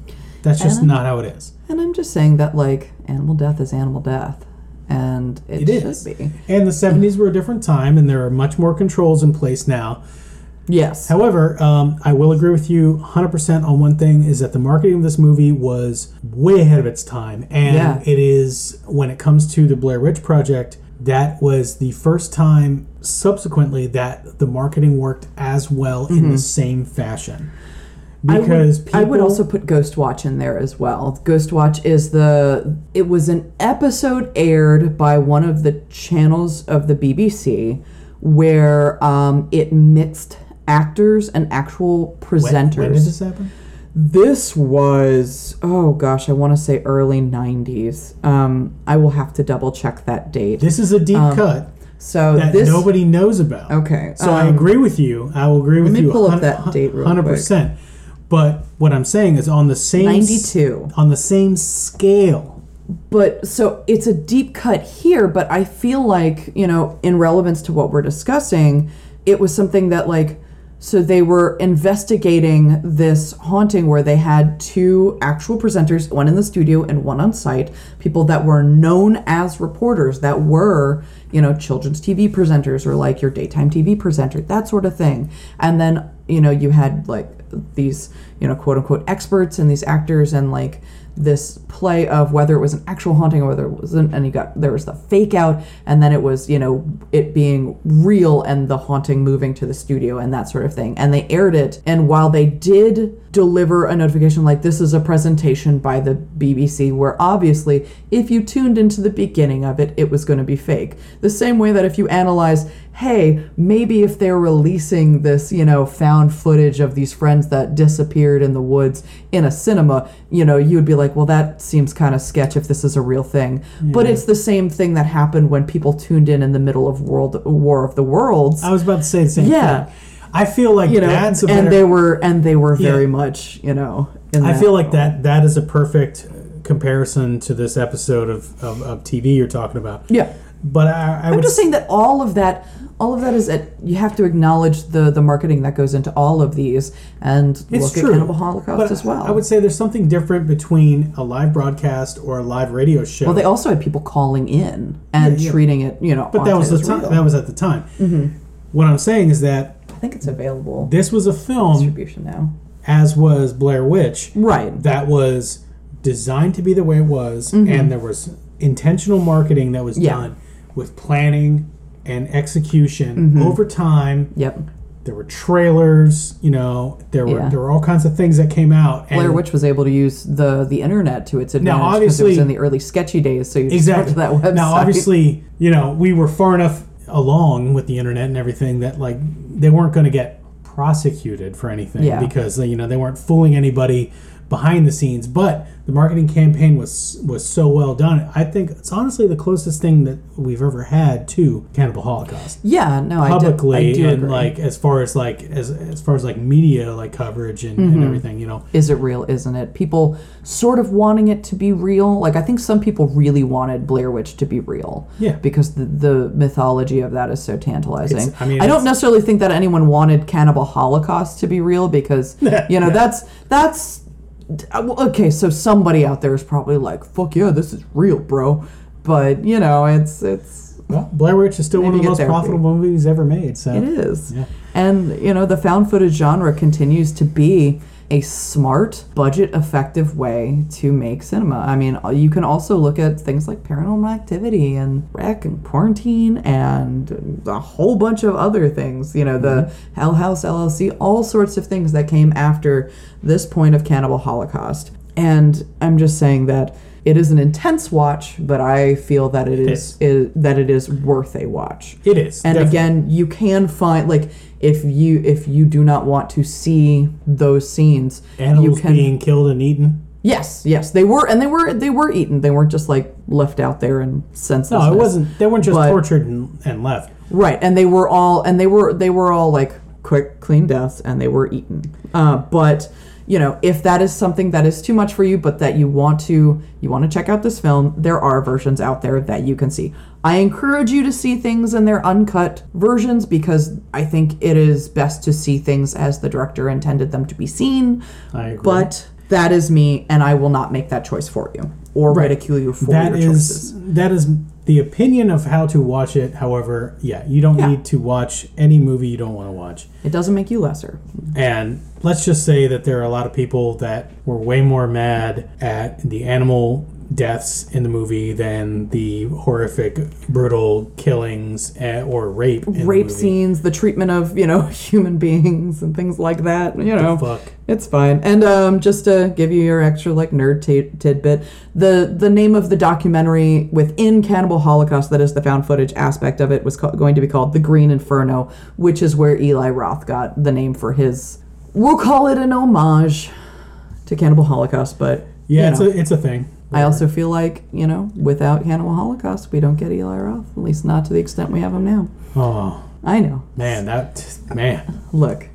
that's just And- not how it is And I'm just saying that like animal death is animal death. And it, It should is. be. And the 70s were a different time, and there are much more controls in place now. Yes. However, um, I will agree with you 100% on one thing is that the marketing of this movie was way ahead of its time. And Yeah. it is, when it comes to the Blair Witch Project, that was the first time subsequently that the marketing worked as well in the same fashion. Because. I would, I would also put Ghost Watch in there as well. Ghost Watch is the it was an episode aired by one of the channels of the BBC where um, it mixed actors and actual presenters. When, did this happen? This was oh gosh, I want to say early '90s. Um, I will have to double check that date. This is a deep cut So that Um, this nobody knows about. okay. So I um, agree with you. I will agree with me you. pull up that date real 100%. But what I'm saying is on the same 92. on the same scale. but so it's a deep cut here but i feel like you know in relevance to what we're discussing it was something that like so they were investigating this haunting where they had two actual presenters, one in the studio and one on site, people that were known as reporters that were, you know, children's TV presenters or like your daytime TV presenter, that sort of thing. And then, you know, you had like these, you know, quote unquote experts and these actors and like this play of whether it was an actual haunting or whether it wasn't and you got there was the fake out and then it was you know it being real and the haunting moving to the studio and that sort of thing. And they aired it and while they did deliver a notification like this is a presentation by the BBC where obviously if you tuned into the beginning of it it was going to be fake. The same way that if you analyze hey, maybe if they're releasing this, you know, found footage of these friends that disappeared in the woods in a cinema, you know, you would be like, well, that seems kind of sketch if this is a real thing. But it's the same thing that happened when people tuned in in the middle of World War of the Worlds. I was about to say the same Yeah. thing. I feel like you know, that's a and better, they were and they were very Yeah. much, you know. In I feel like that that is a perfect comparison to this episode of, of, of TV you're talking about. Yeah. But I, I I'm would just saying that all of that, all of that is that you have to acknowledge the the marketing that goes into all of these, and It's look true. at Cannibal Holocaust but as well. I would say there's something different between a live broadcast or a live radio show. well, they also had people calling in and Yeah, yeah. treating it, you know. but that was the time. That was at the time. Mm-hmm. What I'm saying is that I think it's available this was a film, distribution now. as was Blair Witch, Right. that was designed to be the way it was, and there was intentional marketing that was Mm-hmm. Yeah. done with planning and execution Mm-hmm. over time. Yep. There were trailers, you know, there were Yeah. there were all kinds of things that came out. And Blair Witch was able to use the the internet to its advantage because it was in the early sketchy days. So you exactly to that website. Now, obviously, you know, we were far enough along with the internet and everything that like they weren't going to get prosecuted for anything Yeah. because you know they weren't fooling anybody behind the scenes. But the marketing campaign was was so well done. I think it's honestly the closest thing that we've ever had to Cannibal Holocaust yeah, no, I do, I publicly do and agree. like as far as like as as far as like media like coverage and, Mm-hmm. and everything. You know, is it real? Isn't it? People sort of wanting it to be real. Like I think some people really wanted Blair Witch to be real. Yeah. Because the, the mythology of that is so tantalizing. It's- I mean, don't necessarily think that anyone wanted Cannibal Holocaust to be real because you know Yeah. that's that's Uh, okay. So somebody out there is probably like, "Fuck yeah, this is real, bro." But you know, it's it's well, Blair Witch is still one of the most therapy. profitable movies ever made. So It is. Yeah. And, you know, the found footage genre continues to be a smart, budget effective way to make cinema. I mean, uh, you can also look at things like paranormal activity and Rec and quarantine and a whole bunch of other things. You know, the mm-hmm. Hell House LLC, all sorts of things that came after this point of Cannibal Holocaust. And I'm just saying that it is an intense watch, but I feel that it is, is that it is worth a watch it is. and definitely. again you can find like if you if you do not want to see those scenes animals you can being killed and eaten. yes yes they were and they were they were eaten they weren't just like left out there and senseless No, it wasn't. They weren't just But- tortured and, and left. right and they were all and they were they were all like quick clean deaths and they were eaten uh, but you know if that is something that is too much for you but that you want to you want to check out this film there are versions out there that you can see. I encourage you to see things in their uncut versions because i think it is best to see things as the director intended them to be seen. I agree. but that is me and i will not make that choice for you or ridicule you for that your is choices. that is the opinion of how to watch it. However, yeah, you don't Yeah. need to watch any movie you don't want to watch. it doesn't make you lesser And let's just say that there are a lot of people that were way more mad at the animal deaths in the movie than the horrific, brutal killings or rape. Rape the scenes, the treatment of you know human beings and things like that. You know, fuck? it's fine. And um, just to give you your extra like nerd t- tidbit, the the name of the documentary within Cannibal Holocaust that is the found footage aspect of it was ca- going to be called The Green Inferno, which is where Eli Roth got the name for his. We'll call it an homage to Cannibal Holocaust, but Yeah, you it's a it's a thing. I also feel like, you know, without Cannibal Holocaust, we don't get Eli Roth, at least not to the extent we have him now. Oh I know. man, that man. Look,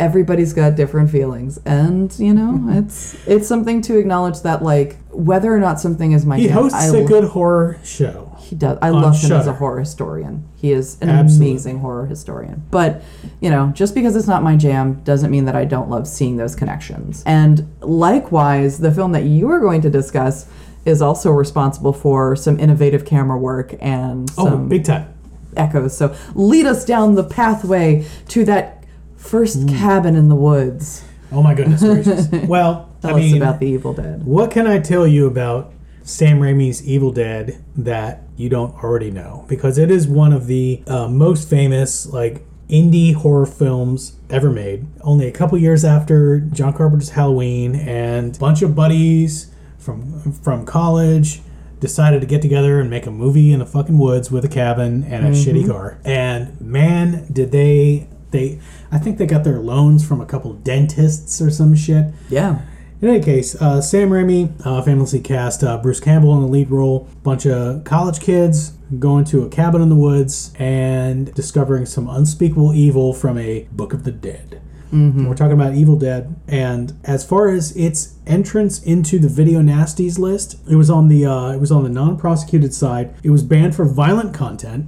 everybody's got different feelings and you know mm-hmm. it's it's something to acknowledge that like whether or not something is my He jam, hosts I a lo- good horror show. he does i love him as a Shudder. horror historian he is an Absolutely. amazing horror historian but you know just because it's not my jam doesn't mean that i don't love seeing those connections and likewise the film that you are going to discuss is also responsible for some innovative camera work and Oh, some big time. echoes. So lead us down the pathway to that first Mm. cabin in the woods. Oh my goodness gracious. Well, Tell I mean, us about the Evil Dead. what can I tell you about Sam Raimi's Evil Dead that you don't already know? Because it is one of the uh, most famous, like, indie horror films ever made. Only a couple years after John Carpenter's Halloween, and a bunch of buddies from from college decided to get together and make a movie in the fucking woods with a cabin and a shitty car. And man, did they they I think they got their loans from a couple dentists or some shit. Yeah. In any case, uh, Sam Raimi uh, famously cast uh, Bruce Campbell in the lead role. Bunch of college kids going to a cabin in the woods and discovering some unspeakable evil from a Book of the Dead. We're talking about Evil Dead, and as far as its entrance into the video nasties list, it was on the uh, it was on the non-prosecuted side. It was banned for violent content.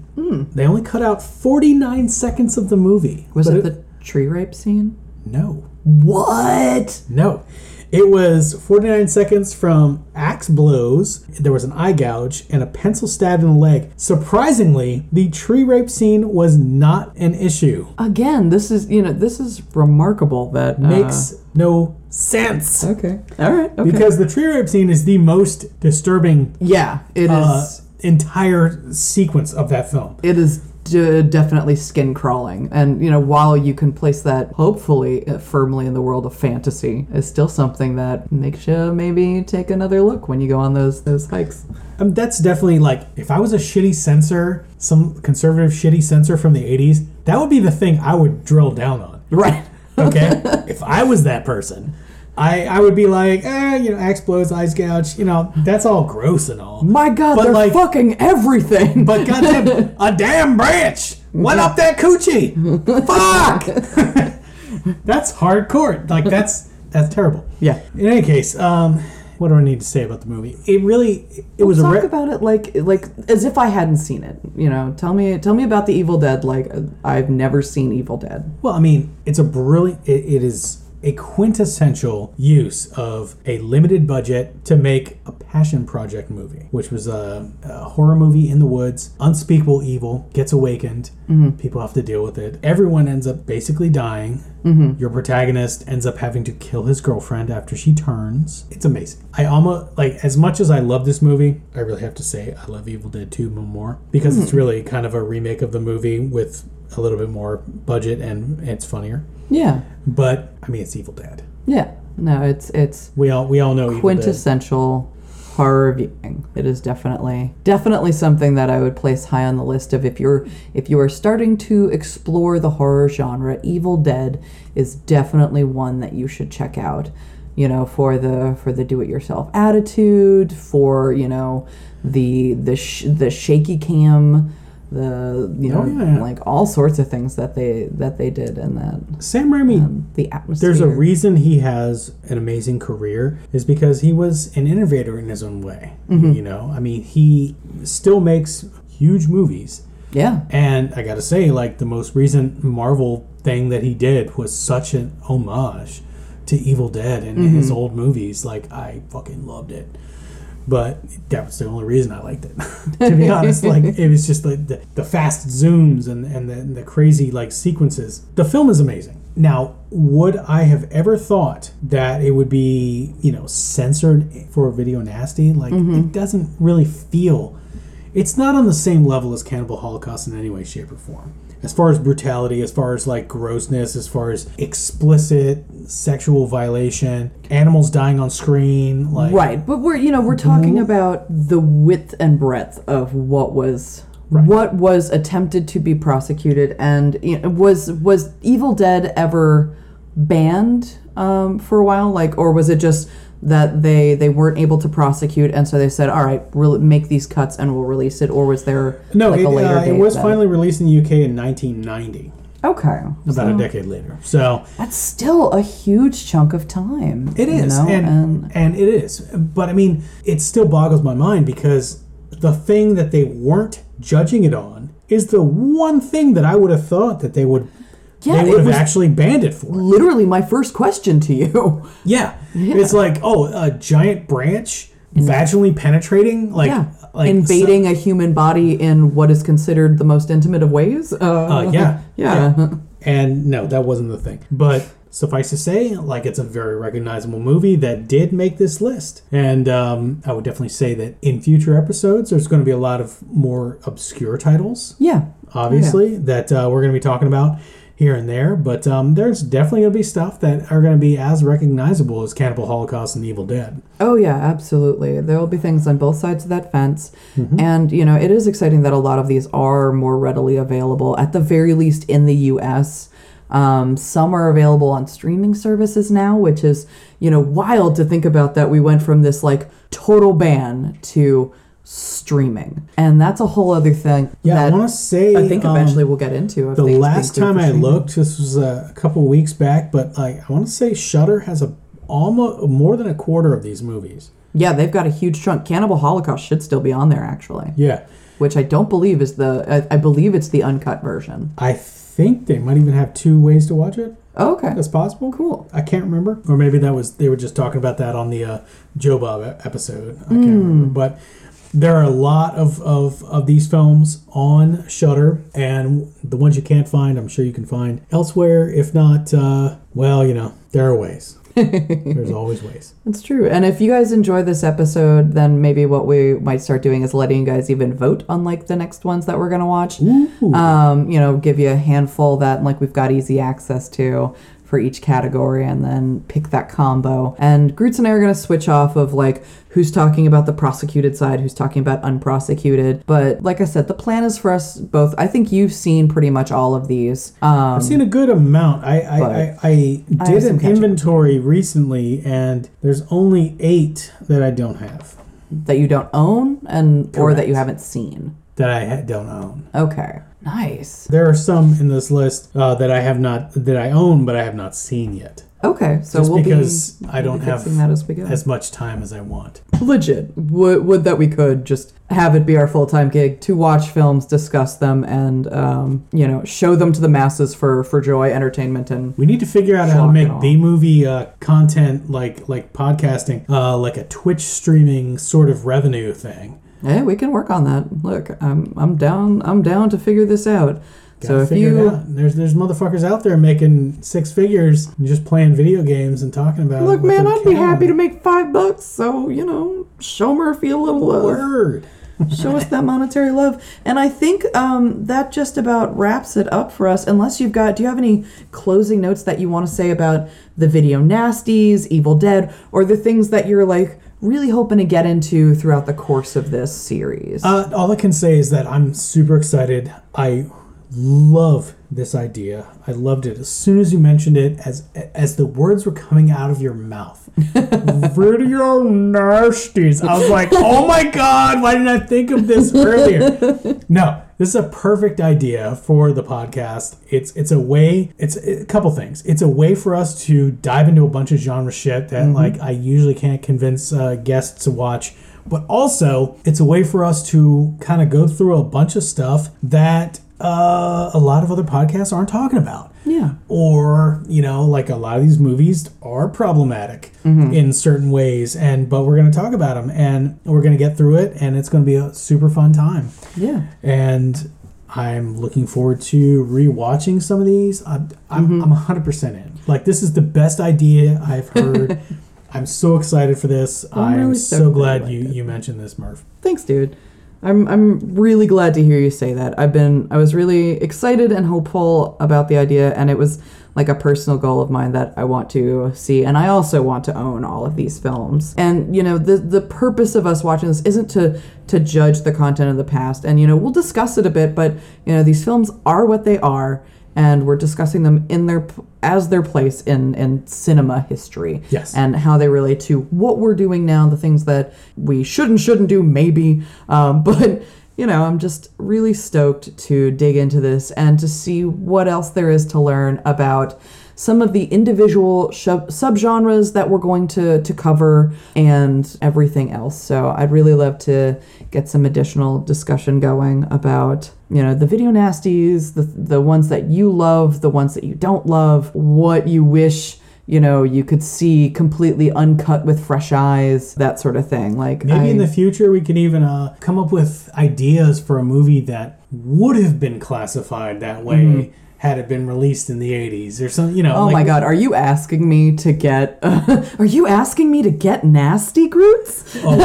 They only cut out 49 seconds of the movie. Was But it the tree rape scene? no? What? No. It was 49 seconds from axe blows, there was an eye gouge, and a pencil stab in the leg. Surprisingly, the tree rape scene was not an issue. Again, this is you know this is remarkable that uh, Makes no sense. okay. All right. Okay. Because the tree rape scene is the most disturbing yeah, it is. uh, entire sequence of that film. it is d- definitely skin crawling, and you know while you can place that hopefully uh, firmly in the world of fantasy, is still something that makes you maybe take another look when you go on those those hikes. Um, that's definitely like if I was a shitty censor, some conservative shitty censor from the 80s, that would be the thing I would drill down on. Right. Okay? if I was that person, I I would be like, eh, you know, axe blows, eyes gouge, you know, that's all gross and all. My God, But they're like- fucking everything. But goddamn, a damn branch went up that coochie. Fuck. that's hardcore. Like that's that's terrible. yeah. In any case, um, what do I need to say about the movie? It really, it was a Talk re- about it like like as if I hadn't seen it. You know, tell me tell me about the Evil Dead like I've never seen Evil Dead. Well, I mean, it's a brilliant. It, it is a quintessential use of a limited budget to make a passion project movie, which was a, a horror movie in the woods. Unspeakable evil gets awakened. Mm-hmm. People have to deal with it. Everyone ends up basically dying. Mm-hmm. Your protagonist ends up having to kill his girlfriend after she turns. It's amazing. I almost like as much as I love this movie. I really have to say I love Evil Dead 2 more because it's mm. really kind of a remake of the movie with a little bit more budget and it's funnier. Yeah. But I mean, it's Evil Dead. Yeah. No, it's it's We all we all know Evil Dead. quintessential horror viewing. It is definitely definitely something that I would place high on the list of if you're if you are starting to explore the horror genre, Evil Dead is definitely one that you should check out. You know, for the for the do-it-yourself attitude, for you know the the sh- the shaky cam, the you know Oh, yeah. like all sorts of things that they that they did in that Sam Raimi. the atmosphere. there's a reason he has an amazing career is because he was an innovator in his own way. Mm-hmm. You know, I mean, he still makes huge movies. yeah. And I gotta say, like the most recent Marvel thing that he did was such an homage to Evil Dead and his Mm-hmm. old movies. Like I fucking loved it. But that was the only reason I liked it. to be honest, like it was just like the, the fast zooms and, and the, and the crazy like sequences. The film is amazing. Now, would I have ever thought that it would be, you know, censored for a video nasty? Like mm-hmm. it doesn't really feel it's not on the same level as Cannibal Holocaust in any way, shape, or form. As far as brutality, as far as like grossness, as far as explicit sexual violation, animals dying on screen, like Right, but we're you know we're talking about the width and breadth of what was what was attempted to be prosecuted, and you know, was was Evil Dead ever banned um, for a while, like, or was it just that they they weren't able to prosecute, and so they said, all right, we'll make these cuts and we'll release it, or was there No, like it, a later uh, it was that- finally released in the UK in 1990. Okay. about so a decade later. So That's still a huge chunk of time. It is, you know, and, and it is. But I mean, it still boggles my mind because the thing that they weren't judging it on is the one thing that I would have thought that they would Yeah, they would have actually banned it for. literally my first question to you. Yeah. it's like oh, a giant branch vaginally penetrating, like yeah. like Invading a human body in what is considered the most intimate of ways. Uh, Uh, yeah, yeah. And no, that wasn't the thing. But suffice to say, like it's a very recognizable movie that did make this list. And um, I would definitely say that in future episodes, there's going to be a lot of more obscure titles, Yeah. obviously, that uh, we're going to be talking about here and there. But um, there's definitely going to be stuff that are going to be as recognizable as Cannibal Holocaust and Evil Dead. Oh yeah, absolutely. There will be things on both sides of that fence, Mm-hmm. and you know it is exciting that a lot of these are more readily available, at the very least in the U.S. Um, some are available on streaming services now, which is you know wild to think about that we went from this like total ban to streaming, and that's a whole other thing. Yeah, I want to say. I think um, eventually we'll get into. the last time I looked, this was a, couple weeks back, but like I want to say Shudder has a almost more than a quarter of these movies. yeah, they've got a huge chunk. Cannibal Holocaust should still be on there actually, Yeah, which I don't believe is the. I, I believe it's the uncut version. I think they might even have two ways to watch it. Oh, okay. That's possible. Cool. I can't remember, or maybe that was they were just talking about that on the uh, Joe Bob episode. I can't Hmm. remember, but there are a lot of, of, of these films on Shudder, and the ones you can't find, I'm sure you can find elsewhere. If not, uh, well, you know, there are ways. There's always ways. That's true. And if you guys enjoy this episode, then maybe what we might start doing is letting you guys even vote on like the next ones that we're gonna watch. Ooh. Um, you know, give you a handful that like we've got easy access to for each category and then pick that combo. And Groots and I are gonna switch off of like who's talking about the prosecuted side, who's talking about unprosecuted. But like I said, the plan is for us both. I think you've seen pretty much all of these. Um I've seen a good amount. I I, I, I I did some an catching up. inventory recently, and there's only eight that I don't have that you don't own and or that you haven't seen. that I don't own. Okay. Nice. There are some in this list uh, that I have not that I own, but I have not seen yet. Okay, so Just we'll because be, I don't have that as we go. as much time as I want. Legit. Would, would that we could just have it be our full time gig to watch films, discuss them, and um, you know show them to the masses for for joy, entertainment, and We need to figure out how to make. B movie uh, content like like podcasting, uh, like a Twitch streaming sort of revenue thing. Hey, we can work on that. Look, I'm I'm down. I'm down to figure this out. so Gotta if figure it you out. there's there's motherfuckers out there making six figures and just playing video games and talking about. look, man, I'd be happy to make five bucks. So you know, show Murphy a little love. Word. show us that monetary love and i think um, that just about wraps it up for us unless you've got do you have any closing notes that you want to say about the video nasties evil dead or the things that you're like really hoping to get into throughout the course of this series Uh, all I can say is that I'm super excited. I love this idea. I loved it as soon as you mentioned it, as as the words were coming out of your mouth. Video nasties. I was like, oh my god, why didn't I think of this earlier? No, this is a perfect idea for the podcast. It's it's a way. It's a couple things. It's a way for us to dive into a bunch of genre shit that like I usually can't convince uh, guests to watch but also it's a way for us to kind of go through a bunch of stuff that uh, a lot of other podcasts aren't talking about. Yeah Or you know, like a lot of these movies are problematic Mm-hmm. in certain ways, and but we're going to talk about them, and we're going to get through it, and it's going to be a super fun time. yeah And I'm looking forward to rewatching some of these. I'm I'm, Mm-hmm. I'm 100% in. Like this is the best idea I've heard. I'm so excited for this. I'm I'm really so glad you you it. you mentioned this, Murph. Thanks, dude. I'm I'm really glad to hear you say that. I've been I was really excited and hopeful about the idea and it was like a personal goal of mine that I want to see and I also want to own all of these films. And you know, the the purpose of us watching this isn't to to judge the content of the past and you know, we'll discuss it a bit, but you know, these films are what they are and we're discussing them in their as their place in in cinema history Yes. and how they relate to what we're doing now the things that we should and shouldn't do maybe um, but you know, I'm just really stoked to dig into this and to see what else there is to learn about some of the individual sub- subgenres that we're going to, to cover and everything else. So I'd really love to get some additional discussion going about, you know, the video nasties, the, the ones that you love, the ones that you don't love, what you wish you know you could see completely uncut with fresh eyes that sort of thing. Like Maybe in the future we can even uh, come up with ideas for a movie that would have been classified that way had it been released in the 80s or something, you know. Oh like- my god, are you asking me to get are you asking me to get nasty Groots? Oh,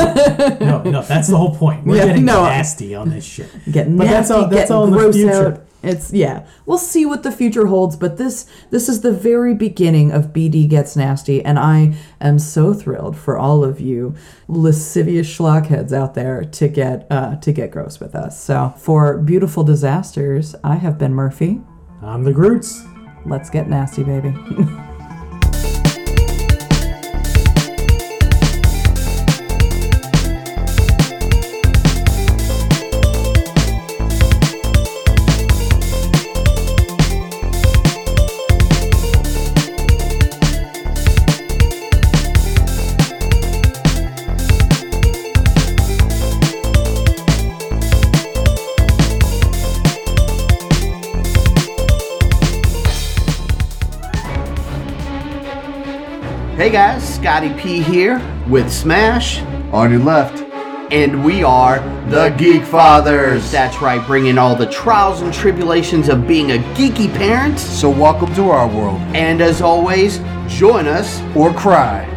no, no, that's the whole point. We're Yeah, getting no. nasty on this shit. Get But nasty, that's all- that's all in the future. out. It's yeah. We'll see what the future holds, but this this is the very beginning of BD Gets Nasty, and I am so thrilled for all of you lascivious schlockheads out there to get uh, to get gross with us. So for beautiful disasters, I have been Murphy. I'm the Groots. Let's get nasty, baby. Scotty P here with Smash on your left. And we are the Geek Fathers. That's right, bringing all the trials and tribulations of being a geeky parent. So, welcome to our world. And as always, join us Or cry.